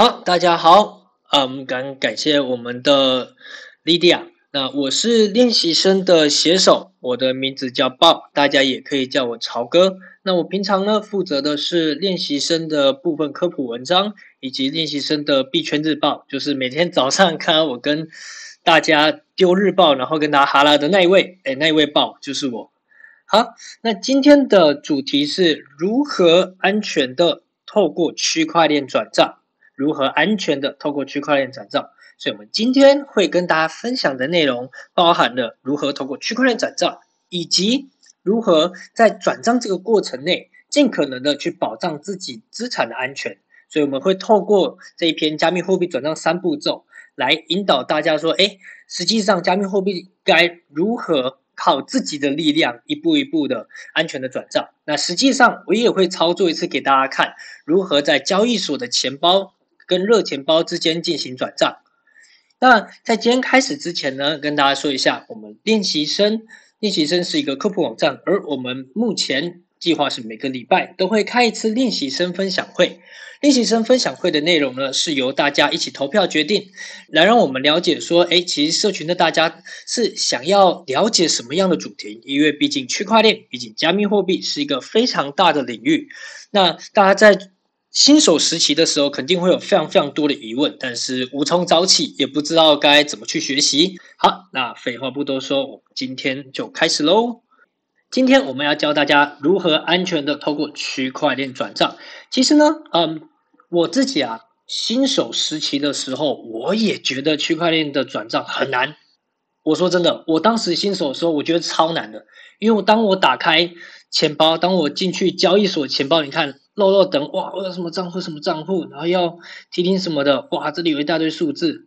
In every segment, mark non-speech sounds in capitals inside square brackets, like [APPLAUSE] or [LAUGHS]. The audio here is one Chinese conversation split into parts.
好，大家好，啊嗯，感感谢我们的 Lydia。那我是练习生的写手，我的名字叫 Bob，大家也可以叫我潮哥。那我平常呢，负责的是练习生的部分科普文章，以及练习生的币圈日报，就是每天早上看我跟大家丢日报，然后跟大家哈拉的那一位，哎，那一位豹就是我。好，那今天的主题是如何安全的透过区块链转账。如何安全的透过区块链转账？所以，我们今天会跟大家分享的内容，包含了如何透过区块链转账，以及如何在转账这个过程内，尽可能的去保障自己资产的安全。所以，我们会透过这一篇加密货币转账三步骤，来引导大家说：诶，实际上加密货币该如何靠自己的力量，一步一步的安全的转账？那实际上，我也会操作一次给大家看，如何在交易所的钱包。跟热钱包之间进行转账。那在今天开始之前呢，跟大家说一下，我们练习生练习生是一个科普网站，而我们目前计划是每个礼拜都会开一次练习生分享会。练习生分享会的内容呢，是由大家一起投票决定，来让我们了解说，哎，其实社群的大家是想要了解什么样的主题？因为毕竟区块链，毕竟加密货币是一个非常大的领域。那大家在新手时期的时候，肯定会有非常非常多的疑问，但是无从找起，也不知道该怎么去学习。好，那废话不多说，我们今天就开始喽。今天我们要教大家如何安全的透过区块链转账。其实呢，嗯，我自己啊，新手时期的时候，我也觉得区块链的转账很难。我说真的，我当时新手的时候，我觉得超难的，因为我当我打开钱包，当我进去交易所钱包，你看。漏漏等哇，我有什么账户什么账户，然后要提醒什么的哇，这里有一大堆数字，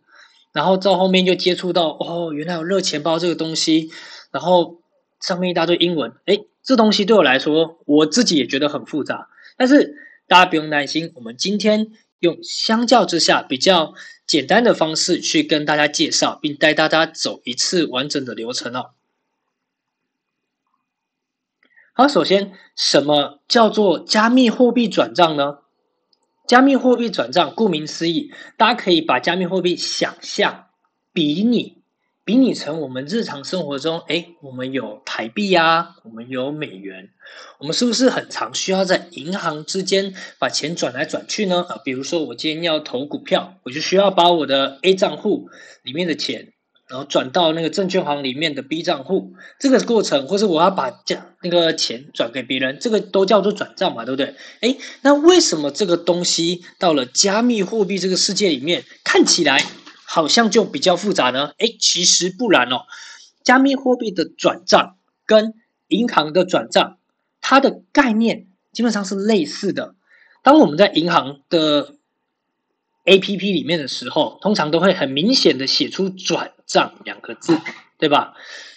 然后到后面就接触到哦，原来有热钱包这个东西，然后上面一大堆英文，诶，这东西对我来说，我自己也觉得很复杂。但是大家不用担心，我们今天用相较之下比较简单的方式去跟大家介绍，并带大家走一次完整的流程哦。好，首先，什么叫做加密货币转账呢？加密货币转账，顾名思义，大家可以把加密货币想象比拟，比拟成我们日常生活中，诶，我们有台币呀，我们有美元，我们是不是很常需要在银行之间把钱转来转去呢？啊，比如说我今天要投股票，我就需要把我的 A 账户里面的钱。然后转到那个证券行里面的 B 账户，这个过程，或是我要把这那个钱转给别人，这个都叫做转账嘛，对不对？诶，那为什么这个东西到了加密货币这个世界里面，看起来好像就比较复杂呢？诶，其实不然哦，加密货币的转账跟银行的转账，它的概念基本上是类似的。当我们在银行的 APP 里面的时候，通常都会很明显的写出“转账”两个字，对吧？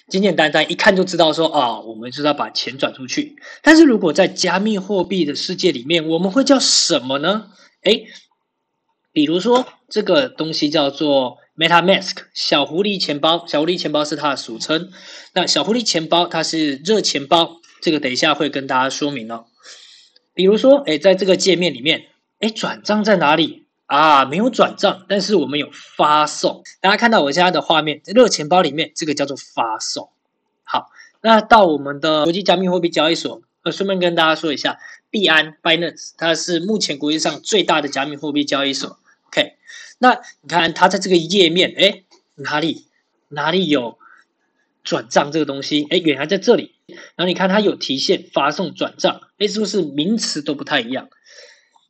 简简单单一看就知道说啊，我们是要把钱转出去。但是如果在加密货币的世界里面，我们会叫什么呢？诶，比如说这个东西叫做 MetaMask 小狐狸钱包，小狐狸钱包是它的俗称。那小狐狸钱包它是热钱包，这个等一下会跟大家说明哦。比如说，诶，在这个界面里面，诶，转账在哪里？啊，没有转账，但是我们有发送。大家看到我现在的画面，热钱包里面这个叫做发送。好，那到我们的国际加密货币交易所，呃，顺便跟大家说一下，币安 （Binance） 它是目前国际上最大的加密货币交易所。OK，那你看它在这个页面，诶，哪里哪里有转账这个东西？诶，原来在这里。然后你看它有提现、发送、转账，诶，是不是名词都不太一样？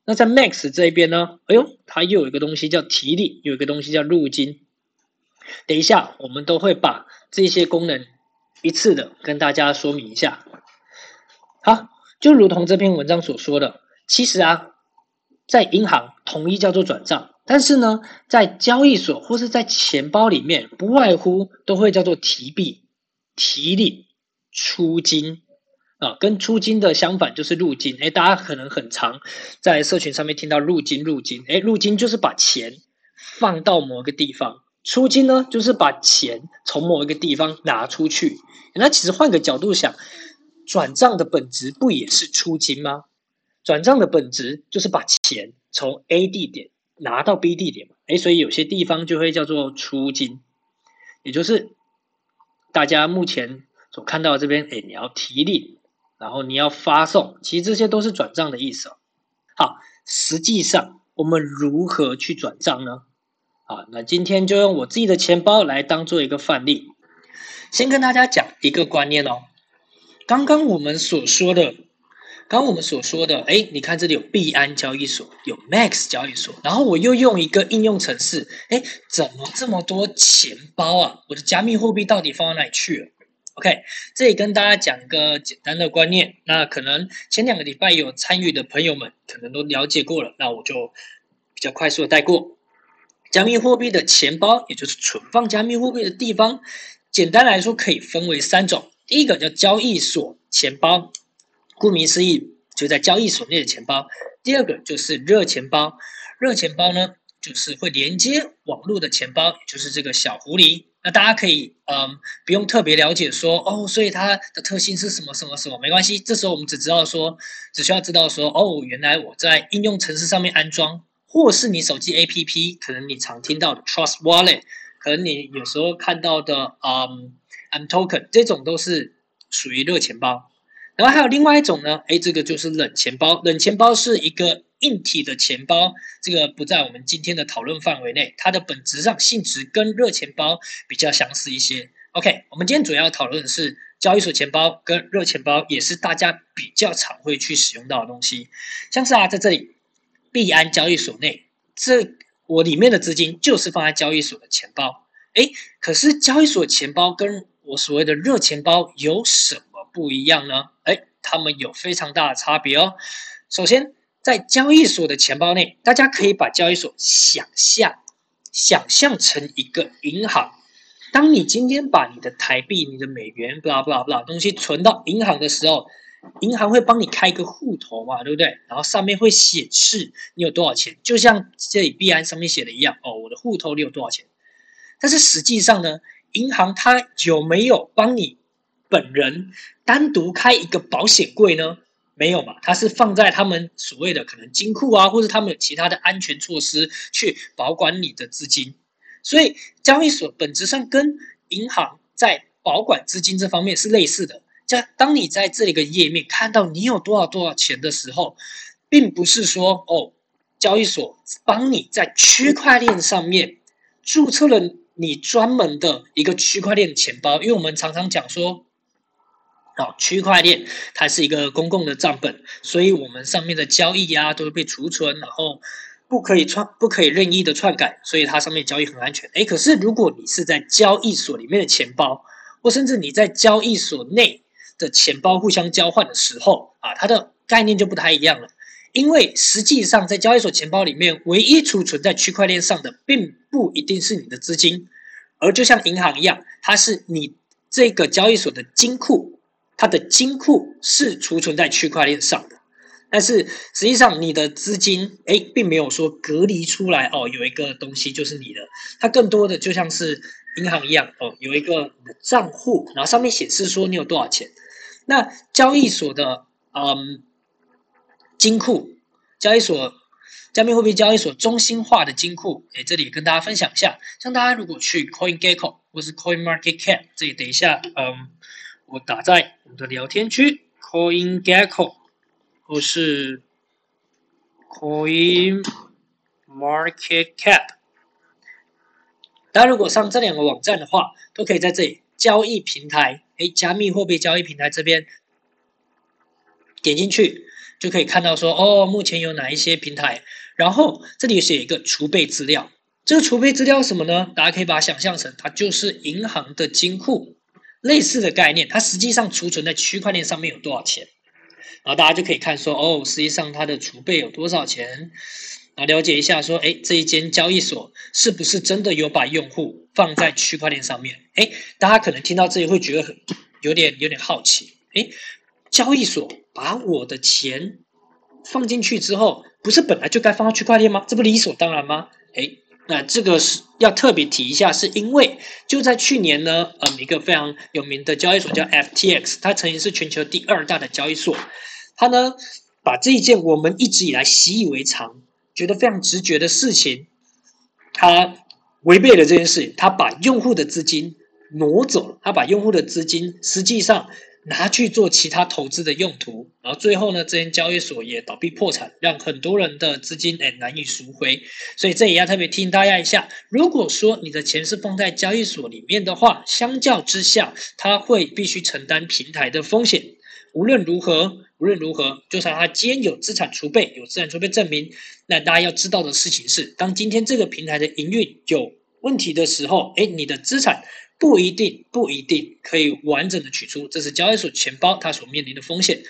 那在 Max 这一边呢？哎呦，它又有一个东西叫提领，有一个东西叫入金。等一下，我们都会把这些功能一次的跟大家说明一下。好，就如同这篇文章所说的，其实啊，在银行统一叫做转账，但是呢，在交易所或是在钱包里面，不外乎都会叫做提币、提领、出金。啊，跟出金的相反就是入金。诶，大家可能很常在社群上面听到入金、入金。诶，入金就是把钱放到某个地方，出金呢就是把钱从某一个地方拿出去。那其实换个角度想，转账的本质不也是出金吗？转账的本质就是把钱从 A 地点拿到 B 地点嘛，诶，所以有些地方就会叫做出金，也就是大家目前所看到这边，诶，你要提领，然后你要发送，其实这些都是转账的意思。好，实际上我们如何去转账呢？啊，那今天就用我自己的钱包来当做一个范例，先跟大家讲一个观念哦。刚刚我们所说的。刚刚我们所说的，哎，你看这里有币安交易所，有 Max 交易所，然后我又用一个应用程式，哎，怎么这么多钱包啊？我的加密货币到底放到哪里去了？OK，这里跟大家讲个简单的观念，那可能前两个礼拜有参与的朋友们可能都了解过了，那我就比较快速的带过。加密货币的钱包，也就是存放加密货币的地方，简单来说可以分为三种，第一个叫交易所钱包。顾名思义，就在交易所内的钱包。第二个就是热钱包，热钱包呢，就是会连接网络的钱包，就是这个小狐狸。那大家可以，嗯，不用特别了解说，哦，所以它的特性是什么什么什么，没关系。这时候我们只知道说，只需要知道说，哦，原来我在应用程式上面安装，或是你手机 APP，可能你常听到的 Trust Wallet，可能你有时候看到的，嗯，mToken，这种都是属于热钱包。然后还有另外一种呢，诶，这个就是冷钱包。冷钱包是一个硬体的钱包，这个不在我们今天的讨论范围内。它的本质上性质跟热钱包比较相似一些。OK，我们今天主要讨论的是交易所钱包跟热钱包，也是大家比较常会去使用到的东西。像是啊，在这里币安交易所内，这我里面的资金就是放在交易所的钱包。诶，可是交易所钱包跟我所谓的热钱包有什么不一样呢？哎，他们有非常大的差别哦。首先，在交易所的钱包内，大家可以把交易所想象想象成一个银行。当你今天把你的台币、你的美元，不啦不啦不啦东西存到银行的时候，银行会帮你开一个户头嘛，对不对？然后上面会显示你有多少钱，就像这里币安上面写的一样哦，我的户头里有多少钱。但是实际上呢，银行它有没有帮你本人单独开一个保险柜呢？没有嘛，它是放在他们所谓的可能金库啊，或者他们有其他的安全措施去保管你的资金。所以交易所本质上跟银行在保管资金这方面是类似的。像当你在这里个页面看到你有多少多少钱的时候，并不是说哦，交易所帮你在区块链上面注册了。你专门的一个区块链钱包，因为我们常常讲说，哦，区块链它是一个公共的账本，所以我们上面的交易啊都会被储存，然后不可以篡，不可以任意的篡改，所以它上面交易很安全。诶，可是如果你是在交易所里面的钱包，或甚至你在交易所内的钱包互相交换的时候，啊，它的概念就不太一样了。因为实际上，在交易所钱包里面，唯一储存在区块链上的，并不一定是你的资金，而就像银行一样，它是你这个交易所的金库，它的金库是储存在区块链上的。但是实际上，你的资金，哎，并没有说隔离出来哦，有一个东西就是你的，它更多的就像是银行一样哦，有一个账户，然后上面显示说你有多少钱。那交易所的，嗯。金库交易所，加密货币交易所中心化的金库，哎，这里跟大家分享一下。像大家如果去 CoinGecko 或是 CoinMarketCap，这里等一下，嗯，我打在我们的聊天区 CoinGecko 或是 CoinMarketCap。大家如果上这两个网站的话，都可以在这里交易平台，哎，加密货币交易平台这边点进去。就可以看到说，哦，目前有哪一些平台，然后这里写一个储备资料，这个储备资料什么呢？大家可以把它想象成，它就是银行的金库，类似的概念，它实际上储存在区块链上面有多少钱，然后大家就可以看说，哦，实际上它的储备有多少钱，啊，了解一下说，哎，这一间交易所是不是真的有把用户放在区块链上面？哎，大家可能听到这里会觉得很有点有点好奇，哎。交易所把我的钱放进去之后，不是本来就该放到区块链吗？这不理所当然吗？诶，那这个是要特别提一下，是因为就在去年呢，呃，一个非常有名的交易所叫 FTX，它曾经是全球第二大的交易所，它呢把这一件我们一直以来习以为常，觉得非常直觉的事情，他违背了这件事情，他把用户的资金挪走了，他把用户的资金实际上。拿去做其他投资的用途，然后最后呢，这间交易所也倒闭破产，让很多人的资金诶难以赎回。所以这也要特别提醒大家一下，如果说你的钱是放在交易所里面的话，相较之下，它会必须承担平台的风险。无论如何，无论如何，就算它兼有资产储备，有资产储备证明，那大家要知道的事情是，当今天这个平台的营运有问题的时候，诶你的资产。不一定，不一定可以完整的取出，这是交易所钱包它所面临的风险。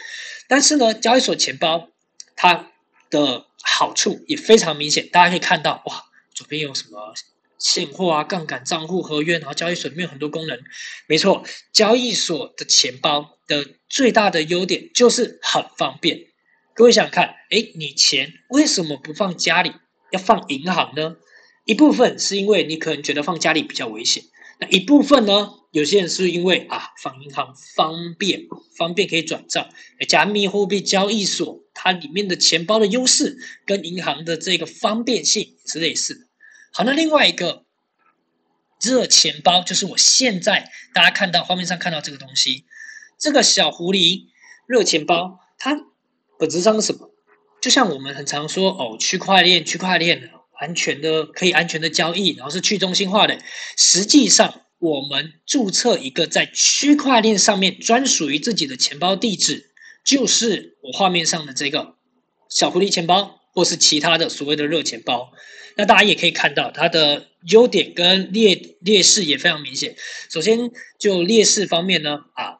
但是呢，交易所钱包它的好处也非常明显，大家可以看到，哇，左边有什么现货啊、杠杆账户、合约，然后交易所里面有很多功能。没错，交易所的钱包的最大的优点就是很方便。各位想想看，诶，你钱为什么不放家里，要放银行呢？一部分是因为你可能觉得放家里比较危险。那一部分呢？有些人是因为啊，放银行方便，方便可以转账。加密货币交易所它里面的钱包的优势，跟银行的这个方便性是类似的。好，那另外一个热钱包，就是我现在大家看到画面上看到这个东西，这个小狐狸热钱包，它本质上是什么？就像我们很常说哦，区块链，区块链。安全的可以安全的交易，然后是去中心化的。实际上，我们注册一个在区块链上面专属于自己的钱包地址，就是我画面上的这个小狐狸钱包，或是其他的所谓的热钱包。那大家也可以看到它的优点跟劣劣势也非常明显。首先就劣势方面呢，啊，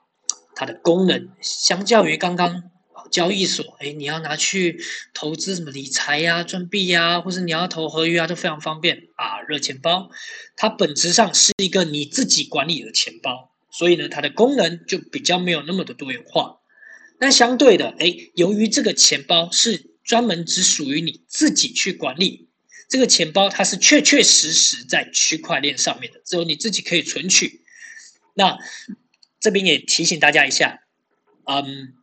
它的功能相较于刚刚。交易所，哎，你要拿去投资什么理财呀、赚币呀，或者你要投合约啊，都非常方便啊。热钱包，它本质上是一个你自己管理的钱包，所以呢，它的功能就比较没有那么的多元化。那相对的，哎，由于这个钱包是专门只属于你自己去管理，这个钱包它是确确实实在区块链上面的，只有你自己可以存取。那这边也提醒大家一下，嗯。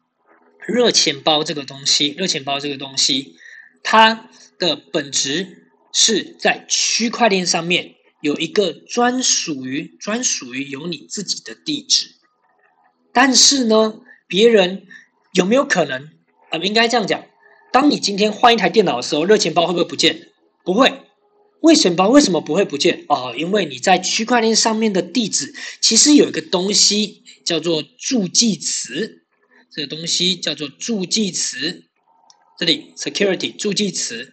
热钱包这个东西，热钱包这个东西，它的本质是在区块链上面有一个专属于专属于有你自己的地址。但是呢，别人有没有可能啊？应该这样讲：当你今天换一台电脑的时候，热钱包会不会不见？不会。为什么为什么不会不见？哦，因为你在区块链上面的地址其实有一个东西叫做助记词。这个东西叫做助记词，这里 security 助记词，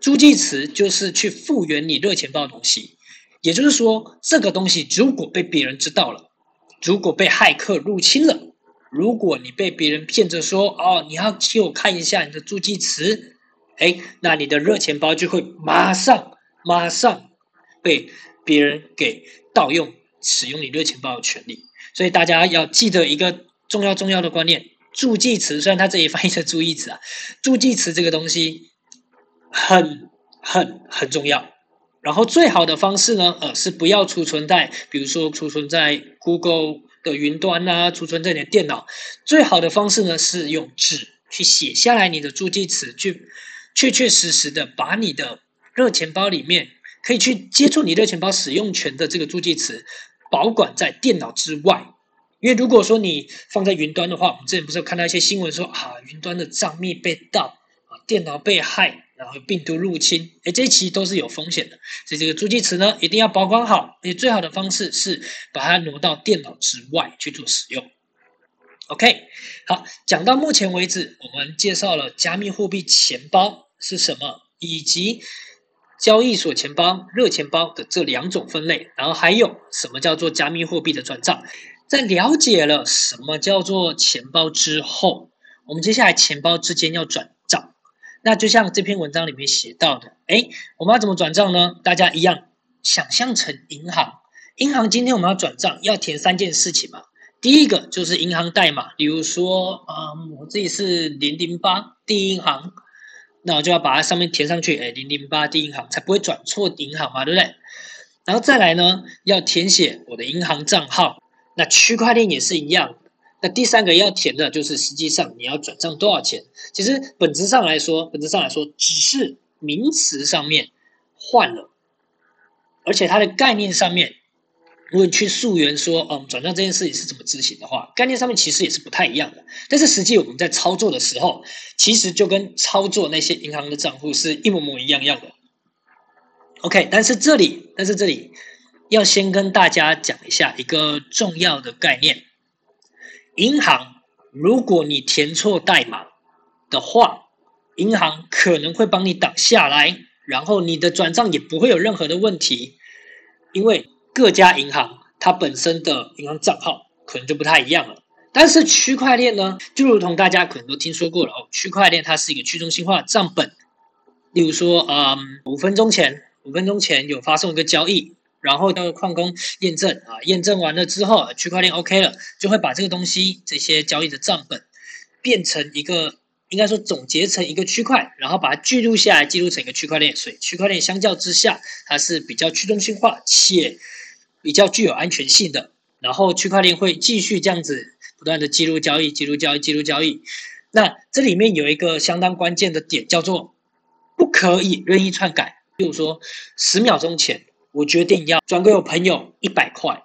助记词就是去复原你热钱包的东西。也就是说，这个东西如果被别人知道了，如果被骇客入侵了，如果你被别人骗着说哦，你要替我看一下你的助记词，哎，那你的热钱包就会马上马上被别人给盗用使用你热钱包的权利。所以大家要记得一个重要重要的观念。助记词虽然它这里翻译成注意词啊，助记词这个东西很很很重要。然后最好的方式呢，呃，是不要储存在，比如说储存在 Google 的云端啊，储存在你的电脑。最好的方式呢，是用纸去写下来你的助记词，去确确实实的把你的热钱包里面可以去接触你热钱包使用权的这个助记词保管在电脑之外。因为如果说你放在云端的话，我们之前不是有看到一些新闻说啊，云端的账密被盗啊，电脑被害，然后病毒入侵，哎，这其实都是有风险的。所以这个助记词呢，一定要保管好，而且最好的方式是把它挪到电脑之外去做使用。OK，好，讲到目前为止，我们介绍了加密货币钱包是什么，以及交易所钱包、热钱包的这两种分类，然后还有什么叫做加密货币的转账。在了解了什么叫做钱包之后，我们接下来钱包之间要转账。那就像这篇文章里面写到的，哎，我们要怎么转账呢？大家一样想象成银行，银行今天我们要转账，要填三件事情嘛。第一个就是银行代码，比如说啊、嗯，我自己是零零八第一银行，那我就要把它上面填上去，哎，零零八第一银行才不会转错银行嘛，对不对？然后再来呢，要填写我的银行账号。那区块链也是一样。那第三个要填的就是实际上你要转账多少钱。其实本质上来说，本质上来说，只是名词上面换了，而且它的概念上面，如果你去溯源说，嗯，转账这件事情是怎么执行的话，概念上面其实也是不太一样的。但是实际我们在操作的时候，其实就跟操作那些银行的账户是一模模一样样的。OK，但是这里，但是这里要先跟大家讲一下一个重要的概念：银行，如果你填错代码的话，银行可能会帮你挡下来，然后你的转账也不会有任何的问题，因为各家银行它本身的银行账号可能就不太一样了。但是区块链呢，就如同大家可能都听说过了哦，区块链它是一个去中心化账本，例如说，嗯，五分钟前。五分钟前有发送一个交易，然后到矿工验证啊，验证完了之后，区块链 OK 了，就会把这个东西这些交易的账本变成一个，应该说总结成一个区块，然后把它记录下来，记录成一个区块链。所以区块链相较之下，它是比较去中心化且比较具有安全性的。然后区块链会继续这样子不断的记录交易，记录交易，记录交易。那这里面有一个相当关键的点，叫做不可以任意篡改。比如说，十秒钟前我决定要转给我朋友一百块，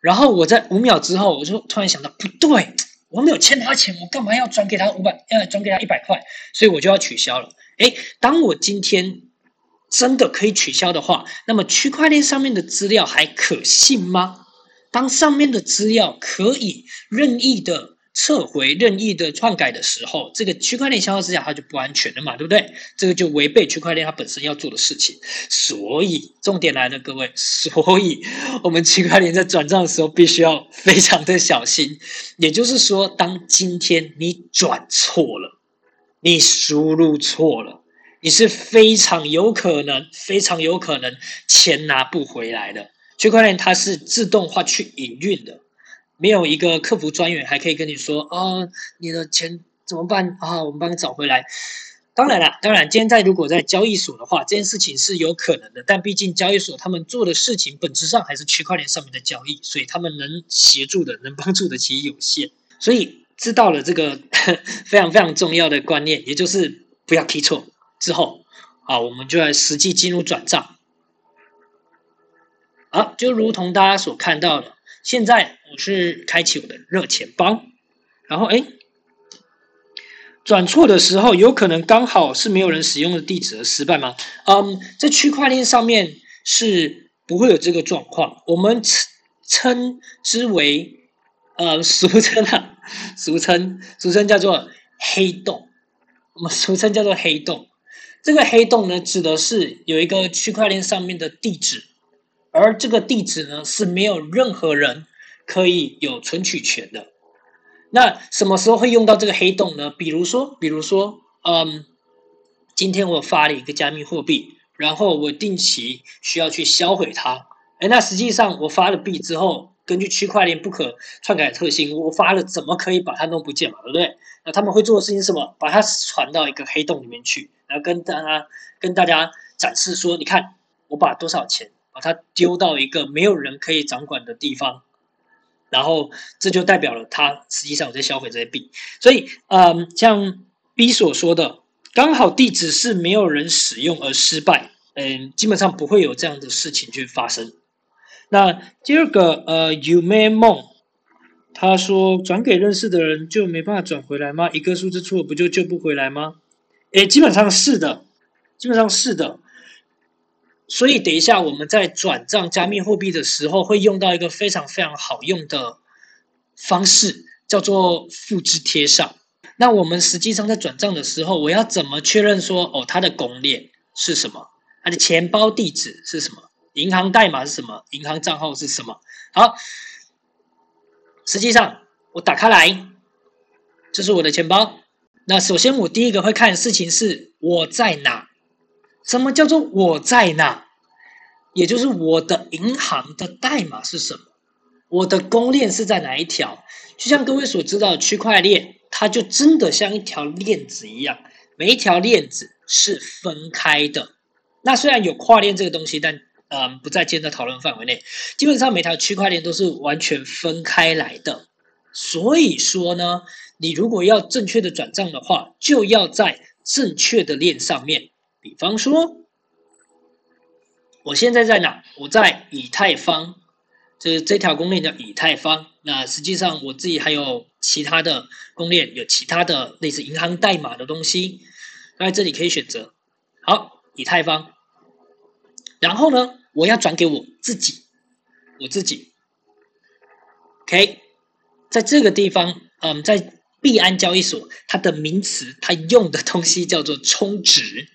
然后我在五秒之后，我就突然想到，不对，我没有欠他钱，我干嘛要转给他五百？呃，转给他一百块，所以我就要取消了。诶，当我今天真的可以取消的话，那么区块链上面的资料还可信吗？当上面的资料可以任意的。撤回任意的篡改的时候，这个区块链相较之下它就不安全了嘛，对不对？这个就违背区块链它本身要做的事情。所以重点来了，各位，所以我们区块链在转账的时候必须要非常的小心。也就是说，当今天你转错了，你输入错了，你是非常有可能、非常有可能钱拿不回来的。区块链它是自动化去营运的。没有一个客服专员还可以跟你说，哦，你的钱怎么办啊？我们帮你找回来。当然了，当然，今天在如果在交易所的话，这件事情是有可能的。但毕竟交易所他们做的事情本质上还是区块链上面的交易，所以他们能协助的、能帮助的其实有限。所以知道了这个 [LAUGHS] 非常非常重要的观念，也就是不要踢错之后，啊，我们就来实际进入转账。好，就如同大家所看到的。现在我是开启我的热钱包，然后哎，转错的时候有可能刚好是没有人使用的地址而失败吗？嗯，在区块链上面是不会有这个状况，我们称称之为呃俗称啊，俗称俗称叫做黑洞，我们俗称叫做黑洞。这个黑洞呢，指的是有一个区块链上面的地址。而这个地址呢，是没有任何人可以有存取权的。那什么时候会用到这个黑洞呢？比如说，比如说，嗯，今天我发了一个加密货币，然后我定期需要去销毁它。哎，那实际上我发了币之后，根据区块链不可篡改特性，我发了怎么可以把它弄不见嘛？对不对？那他们会做的事情是什么？把它传到一个黑洞里面去，然后跟大家跟大家展示说，你看我把多少钱。把它丢到一个没有人可以掌管的地方，然后这就代表了他实际上有在销毁这些币。所以，嗯，像 B 所说的，刚好地址是没有人使用而失败，嗯，基本上不会有这样的事情去发生。那第二个，呃，有美梦，他说转给认识的人就没办法转回来吗？一个数字错不就救不回来吗？诶，基本上是的，基本上是的。所以，等一下我们在转账加密货币的时候，会用到一个非常非常好用的方式，叫做复制贴上。那我们实际上在转账的时候，我要怎么确认说，哦，它的公链是什么？它的钱包地址是什么？银行代码是什么？银行账号是什么？好，实际上我打开来，这是我的钱包。那首先，我第一个会看的事情是我在哪？什么叫做我在哪？也就是我的银行的代码是什么？我的公链是在哪一条？就像各位所知道的区块链，它就真的像一条链子一样，每一条链子是分开的。那虽然有跨链这个东西，但嗯，不在今天的讨论范围内。基本上每条区块链都是完全分开来的。所以说呢，你如果要正确的转账的话，就要在正确的链上面。比方说，我现在在哪？我在以太坊，这这条公链叫以太坊。那实际上我自己还有其他的公链，有其他的类似银行代码的东西。那这里可以选择，好，以太坊。然后呢，我要转给我自己，我自己。OK，在这个地方，嗯，在币安交易所，它的名词，它用的东西叫做充值。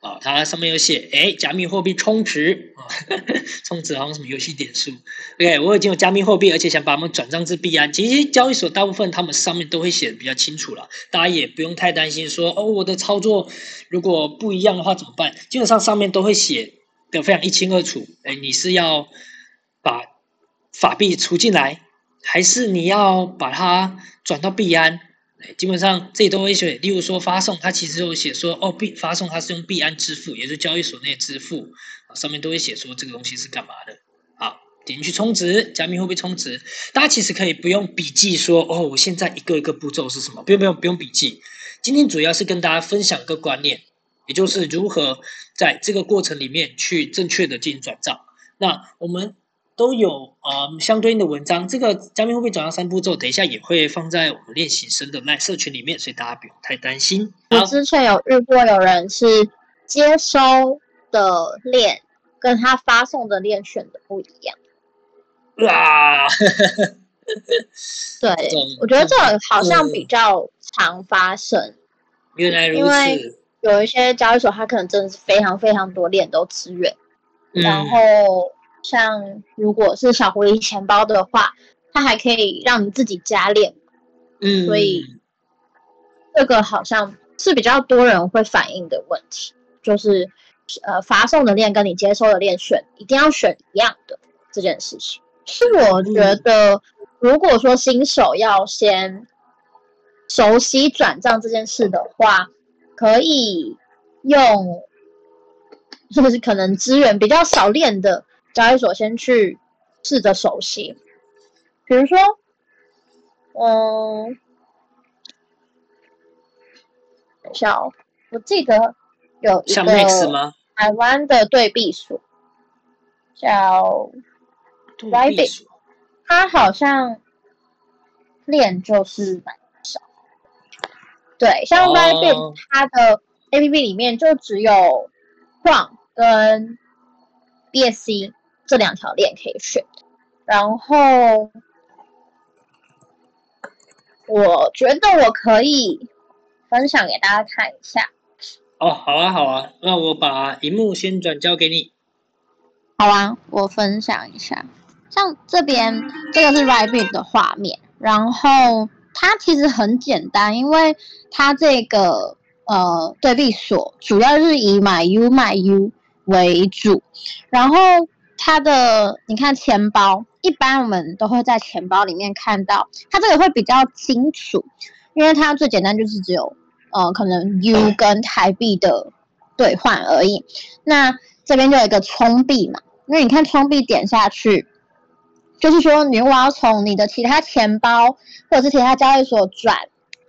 啊、哦，它上面有写，哎，加密货币充值啊，[LAUGHS] 充值好像什么游戏点数。OK，我已经有加密货币，而且想把它们转账至币安。其实交易所大部分他们上面都会写的比较清楚了，大家也不用太担心说，哦，我的操作如果不一样的话怎么办？基本上上面都会写的非常一清二楚。哎，你是要把法币储进来，还是你要把它转到币安？基本上这里都会写，例如说发送，它其实有写说哦，币发送它是用币安支付，也就是交易所内支付，上面都会写说这个东西是干嘛的。好，点进去充值，加密货币充值，大家其实可以不用笔记说哦，我现在一个一个步骤是什么？不用不用不用笔记。今天主要是跟大家分享个观念，也就是如何在这个过程里面去正确的进行转账。那我们。都有呃相对应的文章，这个加密货币转账三步骤，等一下也会放在我们练习生的 LINE 社群里面，所以大家不用太担心。我之前有遇过有人是接收的链跟他发送的链选的不一样。啊，对，[LAUGHS] 我觉得这好像比较常发生。原来如此。因为有一些交易所，它可能真的是非常非常多链都支援，嗯、然后。像如果是小狐狸钱包的话，它还可以让你自己加链，嗯，所以这个好像是比较多人会反映的问题，就是呃发送的链跟你接收的链选一定要选一样的这件事情。是我觉得，如果说新手要先熟悉转账这件事的话，可以用是不是可能资源比较少练的。交易所先去试着熟悉，比如说，嗯，等一下哦，我记得有一个台湾的对币所叫 Bybit，它好像链就是蛮少，对，像 Bybit 它的 APP 里面就只有 Tron 跟 BSC。这两条链可以选，然后我觉得我可以分享给大家看一下。哦，好啊，好啊，那我把荧幕先转交给你。好啊，我分享一下。像这边这个是 Rabbit 的画面，然后它其实很简单，因为它这个呃对币所主要是以买 U 卖 U 为主，然后。它的你看钱包，一般我们都会在钱包里面看到，它这个会比较清楚，因为它最简单就是只有呃可能 U 跟台币的兑换而已。那这边就有一个充币嘛，因为你看充币点下去，就是说你如果要从你的其他钱包或者是其他交易所转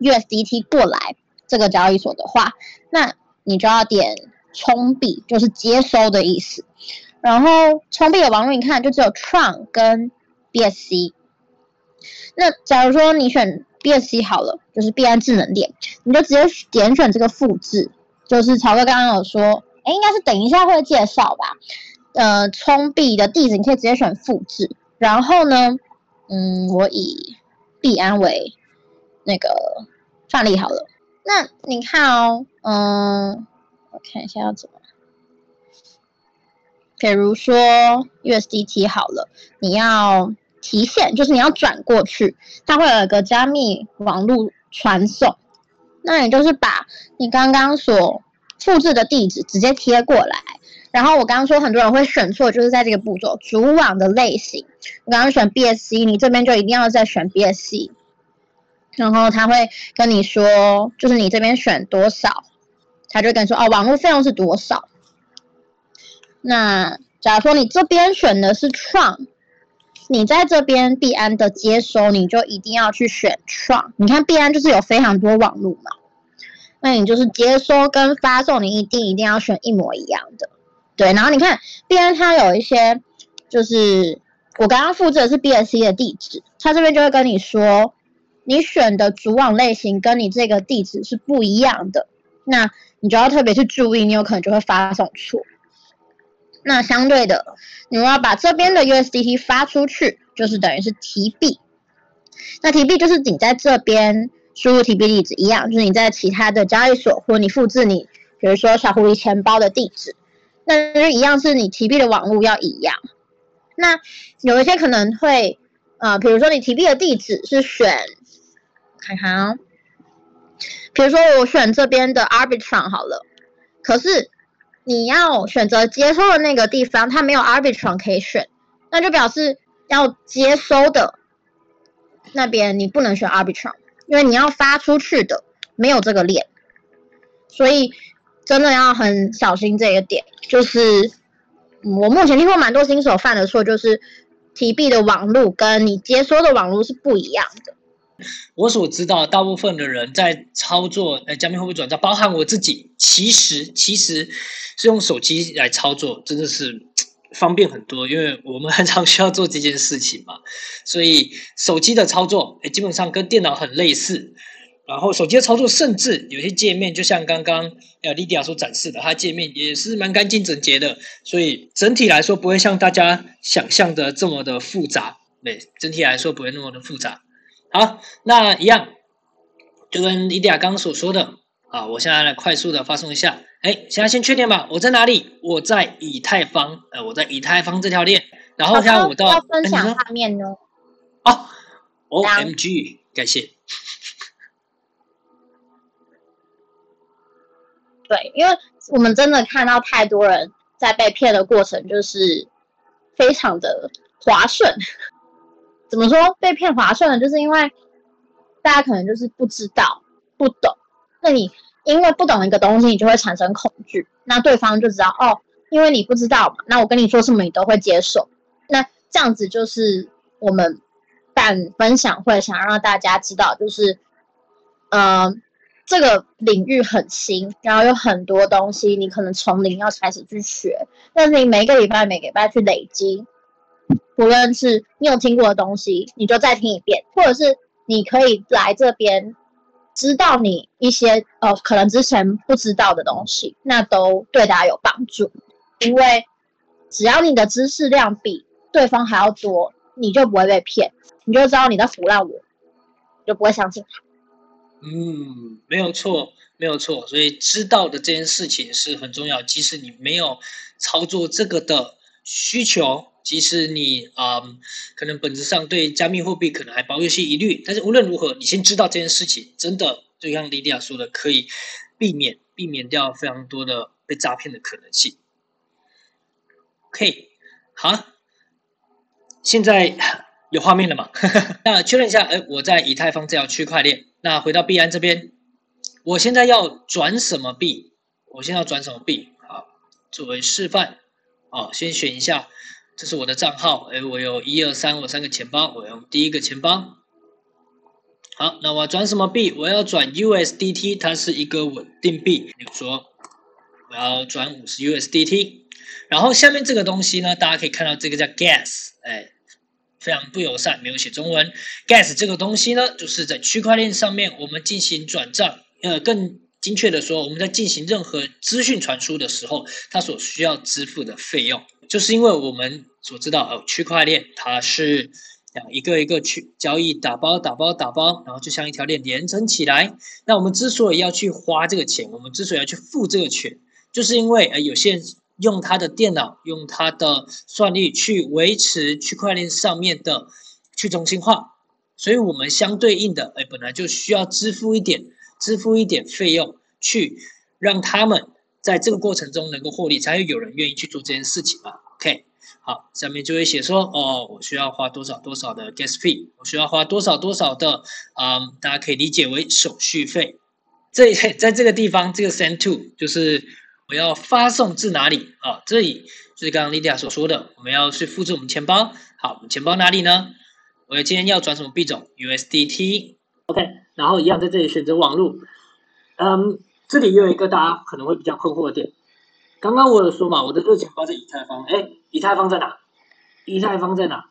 USDT 过来这个交易所的话，那你就要点充币，就是接收的意思。然后充币的网络，你看就只有 Tron 跟 BSC。那假如说你选 BSC 好了，就是币安智能链，你就直接点选这个复制。就是曹哥刚刚有说，哎，应该是等一下会介绍吧。呃，充币的地址你可以直接选复制。然后呢，嗯，我以币安为那个范例好了。那你看哦，嗯，我看一下要怎。比如说 USDT 好了，你要提现，就是你要转过去，它会有一个加密网络传送，那也就是把你刚刚所复制的地址直接贴过来。然后我刚刚说很多人会选错，就是在这个步骤，主网的类型，我刚刚选 BSC，你这边就一定要再选 BSC，然后他会跟你说，就是你这边选多少，他就跟你说哦，网络费用是多少。那假如说你这边选的是创你在这边币安的接收，你就一定要去选创。你看币安就是有非常多网络嘛，那你就是接收跟发送，你一定一定要选一模一样的。对，然后你看币安它有一些，就是我刚刚复制的是 BSC 的地址，它这边就会跟你说，你选的主网类型跟你这个地址是不一样的，那你就要特别去注意，你有可能就会发送错。那相对的，你要把这边的 USDT 发出去，就是等于是提币。那提币就是你在这边输入提币地址一样，就是你在其他的交易所或你复制你，比如说小狐狸钱包的地址，那就一样是你提币的网络要一样。那有一些可能会，呃，比如说你提币的地址是选，看看啊，比如说我选这边的 Arbitrum 好了，可是。你要选择接收的那个地方，它没有 Arbitrum 可以选，那就表示要接收的那边你不能选 Arbitrum，因为你要发出去的没有这个链，所以真的要很小心这个点。就是我目前听过蛮多新手犯的错，就是提币的网路跟你接收的网路是不一样的。我所知道，大部分的人在操作呃加密货币转账，包含我自己，其实其实是用手机来操作，真的是方便很多，因为我们很常需要做这件事情嘛，所以手机的操作诶基本上跟电脑很类似。然后手机的操作，甚至有些界面，就像刚刚呃莉迪亚所展示的，它界面也是蛮干净整洁的，所以整体来说不会像大家想象的这么的复杂。对，整体来说不会那么的复杂。好，那一样，就跟伊迪亚刚刚所说的啊，我现在来快速的发送一下。哎，现在先确定吧，我在哪里？我在以太坊，呃，我在以太坊这条链。然后现在我到要分享画面呢。哦，OMG，感谢。对，因为我们真的看到太多人在被骗的过程，就是非常的滑顺。怎么说被骗划算呢？就是因为大家可能就是不知道、不懂。那你因为不懂一个东西，你就会产生恐惧。那对方就知道哦，因为你不知道嘛。那我跟你说什么，你都会接受。那这样子就是我们办分享会，想让大家知道，就是呃，这个领域很新，然后有很多东西你可能从零要开始去学，但是你每个礼拜、每个礼拜去累积。无论是你有听过的东西，你就再听一遍，或者是你可以来这边，知道你一些呃可能之前不知道的东西，那都对大家有帮助。因为只要你的知识量比对方还要多，你就不会被骗，你就知道你在唬烂我，就不会相信他。嗯，没有错，没有错。所以知道的这件事情是很重要，即使你没有操作这个的需求。即使你啊、可能本质上对加密货币可能还抱有些疑虑，但是无论如何，你先知道这件事情，真的就像莉莉亚说的，可以避免避免掉非常多的被诈骗的可能性。OK，好，现在有画面了吗？[LAUGHS] 那确认一下，哎，我在以太坊这条区块链。那回到币安这边，我现在要转什么币？我现在要转什么币？好，作为示范，好，先选一下。这是我的账号，哎，我有一二三，我三个钱包，我用第一个钱包。好，那我要转什么币？我要转 USDT，它是一个稳定币。比如说，我要转五十 USDT。然后下面这个东西呢，大家可以看到这个叫 Gas，哎，非常不友善，没有写中文。Gas 这个东西呢，就是在区块链上面我们进行转账，呃，更精确的说，我们在进行任何资讯传输的时候，它所需要支付的费用，就是因为我们。所知道哦，区块链它是一个一个去交易，打包打包打包，然后就像一条链连成起来。那我们之所以要去花这个钱，我们之所以要去付这个钱，就是因为呃有些人用他的电脑，用他的算力去维持区块链上面的去中心化，所以我们相对应的哎本来就需要支付一点，支付一点费用，去让他们在这个过程中能够获利，才会有人愿意去做这件事情嘛。OK。好，下面就会写说，哦，我需要花多少多少的 gas fee，我需要花多少多少的，嗯，大家可以理解为手续费。这在这个地方，这个 send to 就是我要发送至哪里啊？这里就是刚刚莉迪亚所说的，我们要去复制我们钱包。好，我们钱包哪里呢？我今天要转什么币种？USDT。OK，然后一样在这里选择网络。嗯，这里又有一个大家可能会比较困惑的点。刚刚我有说嘛，我的热钱包在以太坊，哎，以太坊在哪？以太坊在哪？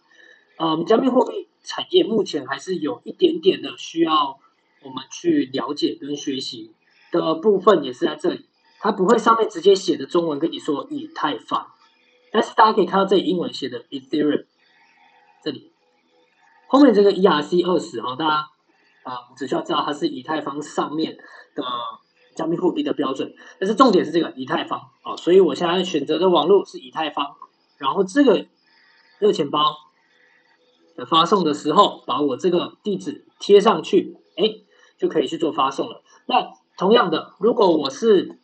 嗯，加密货币产业目前还是有一点点的需要我们去了解跟学习的部分，也是在这里。它不会上面直接写的中文跟你说以太坊，但是大家可以看到这里英文写的 Ethereum，这里后面这个 ERC 二十哈，大家啊、只需要知道它是以太坊上面的加密货币的标准，但是重点是这个以太坊啊、所以我现在选择的网络是以太坊，然后这个热钱包的发送的时候，把我这个地址贴上去，哎，就可以去做发送了。那同样的，如果我是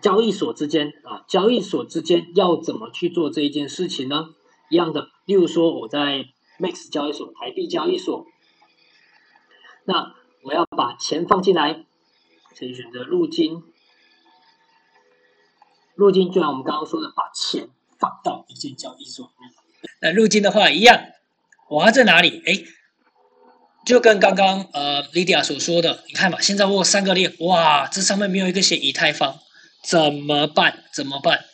交易所之间啊，交易所之间要怎么去做这一件事情呢？一样的，例如说我在 Max 交易所、台币交易所，那我要把钱放进来，可以选择入金，入金就像我们刚刚说的，把钱放到一件交易所里。那入金的话一样，我要在哪里？哎，就跟刚刚呃 Lydia 所说的，你看嘛，现在我有三个链，哇，这上面没有一个写以太坊。怎么办？怎么办？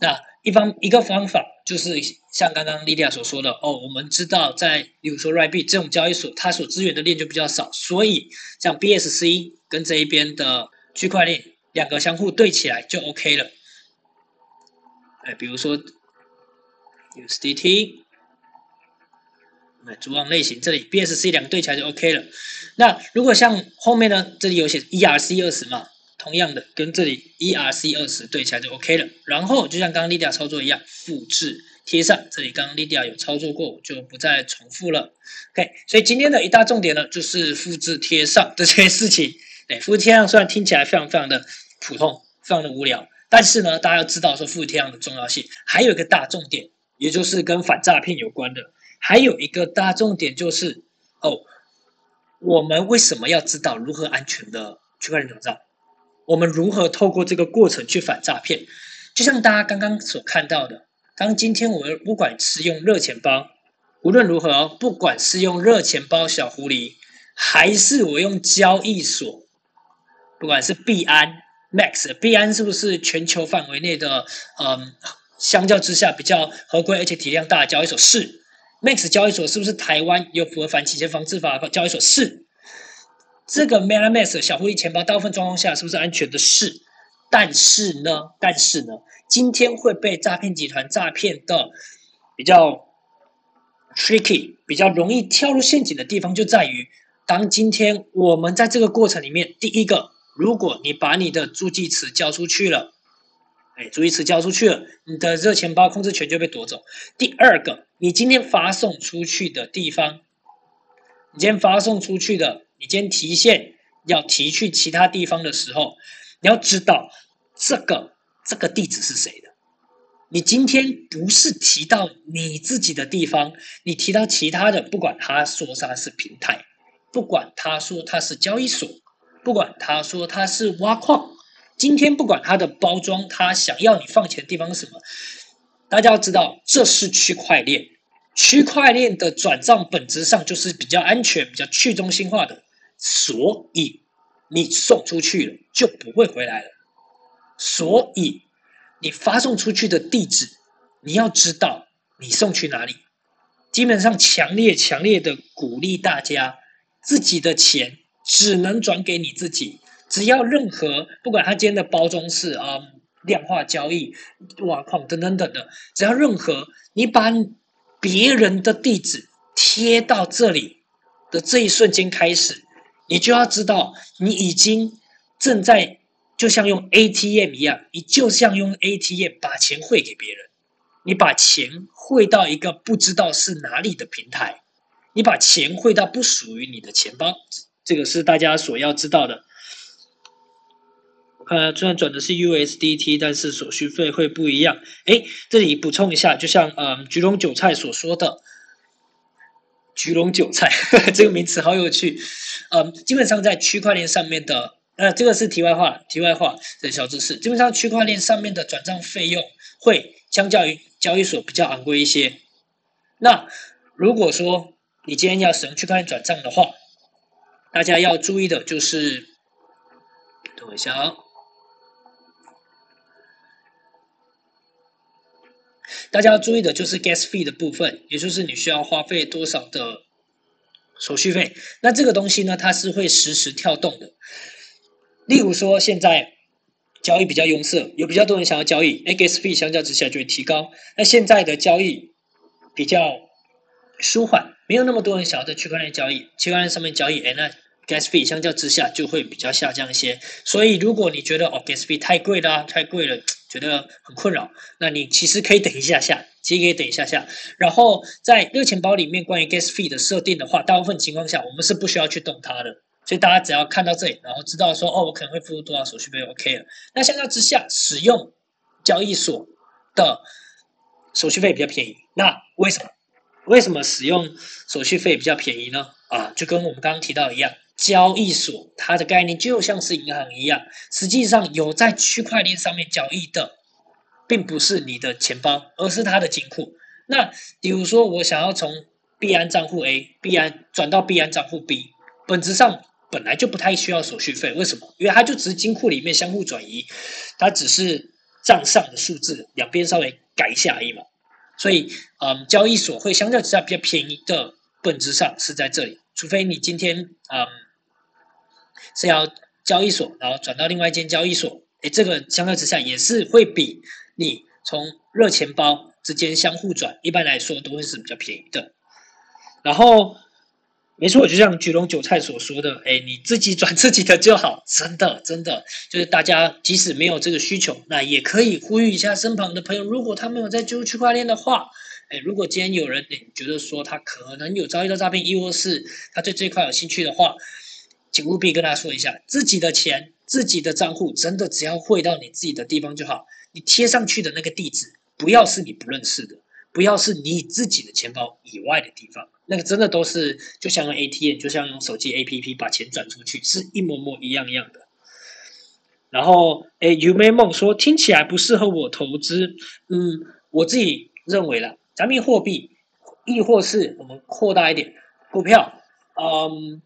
那一方一个方法就是像刚刚莉莉亚所说的哦，我们知道在比如说 r i b 这种交易所，它所支援的链就比较少，所以像 BSC 跟这一边的区块链两个相互对起来就 OK 了。哎，比如说 USDT，哎主网类型这里 BSC 两个对起来就 OK 了。那如果像后面呢，这里有写 ERC 二十嘛？同样的，跟这里 ERC 二十对起来就 OK 了。然后就像刚刚 Lydia 操作一样，复制贴上。这里刚刚 Lydia 有操作过，我就不再重复了。OK，所以今天的一大重点呢，就是复制贴上这些事情。哎，复制贴上虽然听起来非常非常的普通，非常的无聊，但是呢，大家要知道说复制贴上的重要性。还有一个大重点，也就是跟反诈骗有关的。还有一个大重点就是，哦，我们为什么要知道如何安全的区块链转账？我们如何透过这个过程去反诈骗？就像大家刚刚所看到的，当今天我们不管是用热钱包，无论如何，不管是用热钱包小狐狸，还是我用交易所，不管是币安、Max，币安是不是全球范围内的，嗯，相较之下比较合规而且体量大的交易所？是。Max 交易所是不是台湾有符合反洗钱防治法的交易所？是。这个 MetaMask 小狐狸钱包，大部分状况下是不是安全的？是，但是呢，但是呢，今天会被诈骗集团诈骗的比较 tricky，比较容易跳入陷阱的地方就在于，当今天我们在这个过程里面，第一个，如果你把你的助记词交出去了，哎，助记词交出去了，你的热钱包控制权就被夺走。第二个，你今天发送出去的地方，你今天发送出去的。你今天提现要提去其他地方的时候，你要知道这个这个地址是谁的。你今天不是提到你自己的地方，你提到其他的，不管他说他是平台，不管他说他是交易所，不管他说他是挖矿，今天不管他的包装，他想要你放钱的地方是什么，大家要知道这是区块链，区块链的转账本质上就是比较安全、比较去中心化的。所以你送出去了就不会回来了。所以你发送出去的地址，你要知道你送去哪里。基本上强烈强烈的鼓励大家，自己的钱只能转给你自己。只要任何不管他今天的包装是啊、量化交易、挖矿等等等的，只要任何你把别人的地址贴到这里的这一瞬间开始。你就要知道，你已经正在就像用 ATM 一样，你就像用 ATM 把钱汇给别人，你把钱汇到一个不知道是哪里的平台，你把钱汇到不属于你的钱包，这个是大家所要知道的。呃虽然转的是 USDT，但是手续费会不一样。哎，这里补充一下，就像嗯，橘龙韭菜所说的。橘龙韭菜呵呵 [LAUGHS] 这个名词好有趣，嗯，基本上在区块链上面的，呃，这个是题外话，题外话的小知识。基本上区块链上面的转账费用会相较于交易所比较昂贵一些。那如果说你今天要使用区块链转账的话，大家要注意的就是，等我一下啊大家要注意的就是 gas fee 的部分，也就是你需要花费多少的手续费。那这个东西呢，它是会实时跳动的。例如说，现在交易比较拥塞，有比较多人想要交易，gas fee 相较之下就会提高。那现在的交易比较舒缓，没有那么多人想要在区块链交易，区块链上面交易，哎，那 gas fee 相较之下就会比较下降一些。所以，如果你觉得哦 gas fee 太贵了，太贵了。觉得很困扰，那你其实可以等一下下，其实可以等一下下。然后在热钱包里面关于 gas fee 的设定的话，大部分情况下我们是不需要去动它的。所以大家只要看到这里，然后知道说哦，我可能会付出多少手续费，OK 了。那相较之下，使用交易所的手续费比较便宜。那为什么？为什么使用手续费比较便宜呢？啊，就跟我们刚刚提到一样。交易所它的概念就像是银行一样，实际上有在区块链上面交易的，并不是你的钱包，而是它的金库。那比如说我想要从币安账户 A 币安转到币安账户 B，本质上本来就不太需要手续费。为什么？因为它就只是金库里面相互转移，它只是账上的数字两边稍微改一下而已嘛。所以，嗯，交易所会相较之下比较便宜的，本质上是在这里。除非你今天，嗯。是要交易所，然后转到另外一间交易所，诶，这个相较之下也是会比你从热钱包之间相互转，一般来说都会是比较便宜的。然后，没错，就像橘龙韭菜所说的，诶，你自己转自己的就好，真的，真的，就是大家即使没有这个需求，那也可以呼吁一下身旁的朋友，如果他没有在接触区块链的话，诶，如果今天有人诶觉得说他可能有遭遇到诈骗，亦或是他对这块有兴趣的话。请务必跟他说一下，自己的钱、自己的账户，真的只要汇到你自己的地方就好。你贴上去的那个地址，不要是你不认识的，不要是你自己的钱包以外的地方。那个真的都是就像用 ATM，就像用手机 APP 把钱转出去，是一模模一样一样的。然后，哎，有美梦说听起来不适合我投资。嗯，我自己认为啦，加密货币，亦或是我们扩大一点，股票，嗯，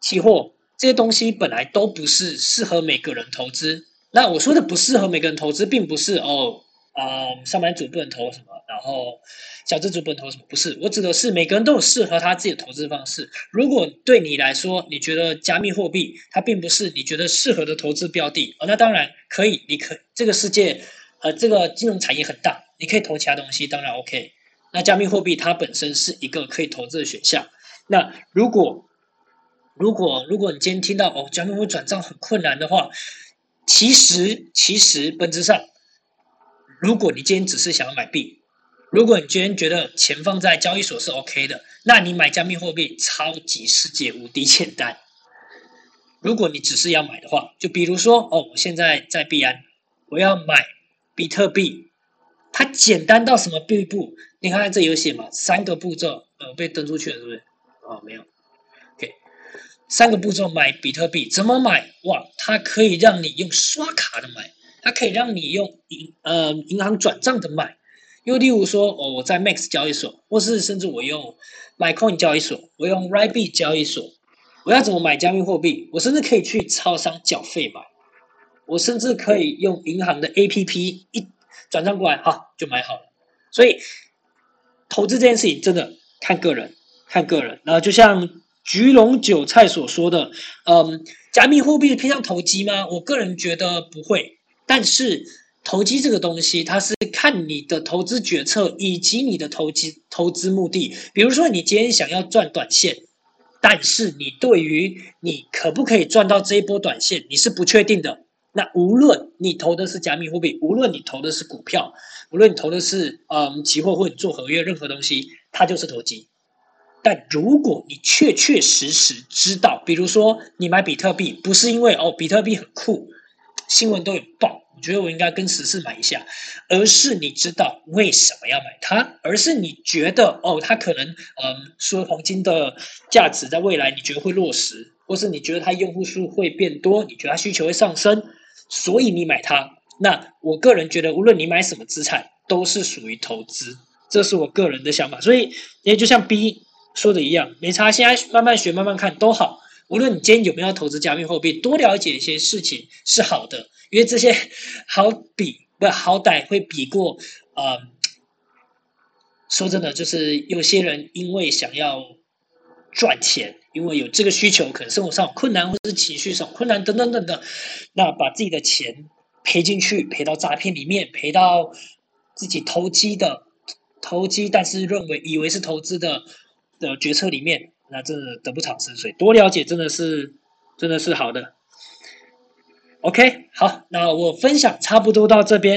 期货。这些东西本来都不是适合每个人投资。那我说的不适合每个人投资，并不是哦，呃，上班族不能投什么，然后小资族不能投什么，不是。我指的是每个人都有适合他自己的投资方式。如果对你来说，你觉得加密货币它并不是你觉得适合的投资标的，哦，那当然可以，你可这个世界，呃，这个金融产业很大，你可以投其他东西，当然 OK。那加密货币它本身是一个可以投资的选项。那如果如果如果你今天听到哦，加密货币转账很困难的话，其实其实本质上，如果你今天只是想要买币，如果你今天觉得钱放在交易所是 OK 的，那你买加密货币超级世界无敌简单。如果你只是要买的话，就比如说哦，我现在在币安，我要买比特币，它简单到什么地步？你看看这有写嘛，三个步骤，呃，被登出去了，是不是？哦，没有。三个步骤买比特币怎么买？哇，它可以让你用刷卡的买，它可以让你用银呃银行转账的买。又例如说，哦，我在 Max 交易所，或是甚至我用 MyCoin 交易所，我用 RIBE 交易所，我要怎么买加密货币？我甚至可以去超商缴费买，我甚至可以用银行的 APP 一转账过来，哈，就买好了。所以投资这件事情真的看个人，看个人。然后就像。橘龙韭菜所说的，嗯，加密货币偏向投机吗？我个人觉得不会。但是投机这个东西，它是看你的投资决策以及你的投机投资目的。比如说，你今天想要赚短线，但是你对于你可不可以赚到这一波短线，你是不确定的。那无论你投的是加密货币，无论你投的是股票，无论你投的是嗯期货或者做合约，任何东西，它就是投机。但如果你确确实实知道，比如说你买比特币，不是因为哦比特币很酷，新闻都有报，我觉得我应该跟时事买一下，而是你知道为什么要买它，而是你觉得哦它可能嗯说黄金的价值在未来你觉得会落实，或是你觉得它用户数会变多，你觉得它需求会上升，所以你买它。那我个人觉得，无论你买什么资产，都是属于投资，这是我个人的想法。所以也就像 B。说的一样，没差。现在慢慢学，慢慢看都好。无论你今天有没有投资加密货币，多了解一些事情是好的，因为这些 [LAUGHS] 好比不好歹会比过呃，说真的，就是有些人因为想要赚钱，因为有这个需求，可能生活上困难，或者是情绪上困难等等等等，那把自己的钱赔进去，赔到诈骗里面，赔到自己投机的投机，但是认为以为是投资的的决策里面。那真的得不偿失，所以多了解真的是，真的是好的。OK，好，那我分享差不多到这边。